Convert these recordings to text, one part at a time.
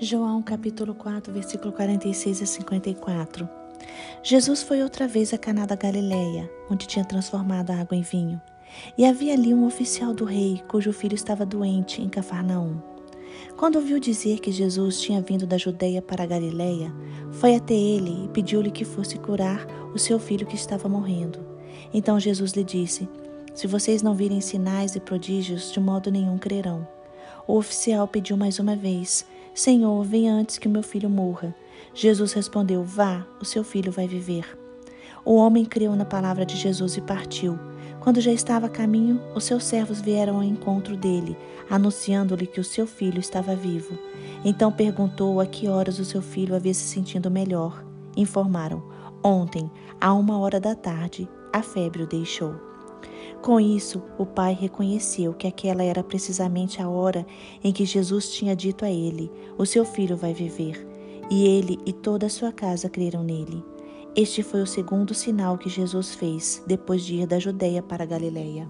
João capítulo 4, versículo 46 a 54. Jesus foi outra vez a Caná da Galileia, onde tinha transformado a água em vinho. E havia ali um oficial do rei, cujo filho estava doente em Cafarnaum. Quando ouviu dizer que Jesus tinha vindo da Judeia para a Galileia, foi até ele e pediu-lhe que fosse curar o seu filho que estava morrendo. Então Jesus lhe disse: Se vocês não virem sinais e prodígios, de modo nenhum crerão. O oficial pediu mais uma vez: Senhor, venha antes que meu filho morra. Jesus respondeu: Vá, o seu filho vai viver. O homem creu na palavra de Jesus e partiu. Quando já estava a caminho, os seus servos vieram ao encontro dele, anunciando-lhe que o seu filho estava vivo. Então perguntou a que horas o seu filho havia se sentido melhor. Informaram: Ontem, a uma hora da tarde, a febre o deixou. Com isso, o pai reconheceu que aquela era precisamente a hora em que Jesus tinha dito a ele: O seu filho vai viver. E ele e toda a sua casa creram nele. Este foi o segundo sinal que Jesus fez depois de ir da Judéia para a Galiléia.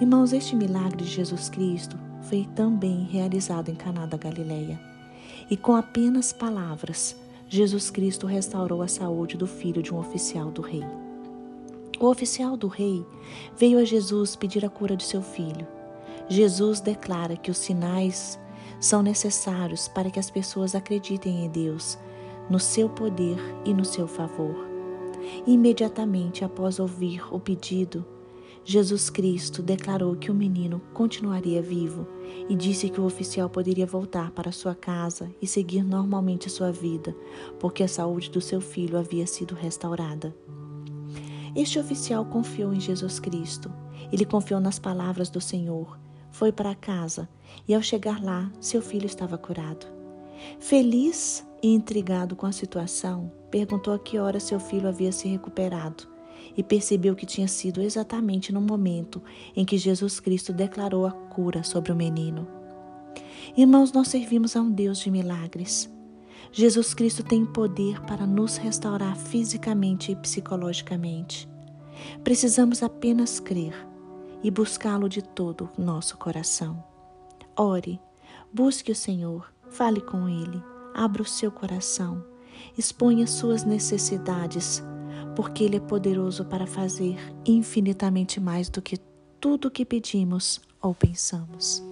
Irmãos, este milagre de Jesus Cristo foi também realizado em Caná da Galiléia. E com apenas palavras, Jesus Cristo restaurou a saúde do filho de um oficial do rei. O oficial do rei veio a Jesus pedir a cura de seu filho. Jesus declara que os sinais são necessários para que as pessoas acreditem em Deus, no seu poder e no seu favor. Imediatamente após ouvir o pedido, Jesus Cristo declarou que o menino continuaria vivo e disse que o oficial poderia voltar para sua casa e seguir normalmente sua vida, porque a saúde do seu filho havia sido restaurada. Este oficial confiou em Jesus Cristo. Ele confiou nas palavras do Senhor. Foi para casa e, ao chegar lá, seu filho estava curado. Feliz e intrigado com a situação, perguntou a que hora seu filho havia se recuperado e percebeu que tinha sido exatamente no momento em que Jesus Cristo declarou a cura sobre o menino. Irmãos, nós servimos a um Deus de milagres. Jesus Cristo tem poder para nos restaurar fisicamente e psicologicamente. Precisamos apenas crer e buscá-lo de todo o nosso coração. Ore, busque o Senhor, fale com Ele, abra o seu coração, exponha suas necessidades, porque Ele é poderoso para fazer infinitamente mais do que tudo o que pedimos ou pensamos.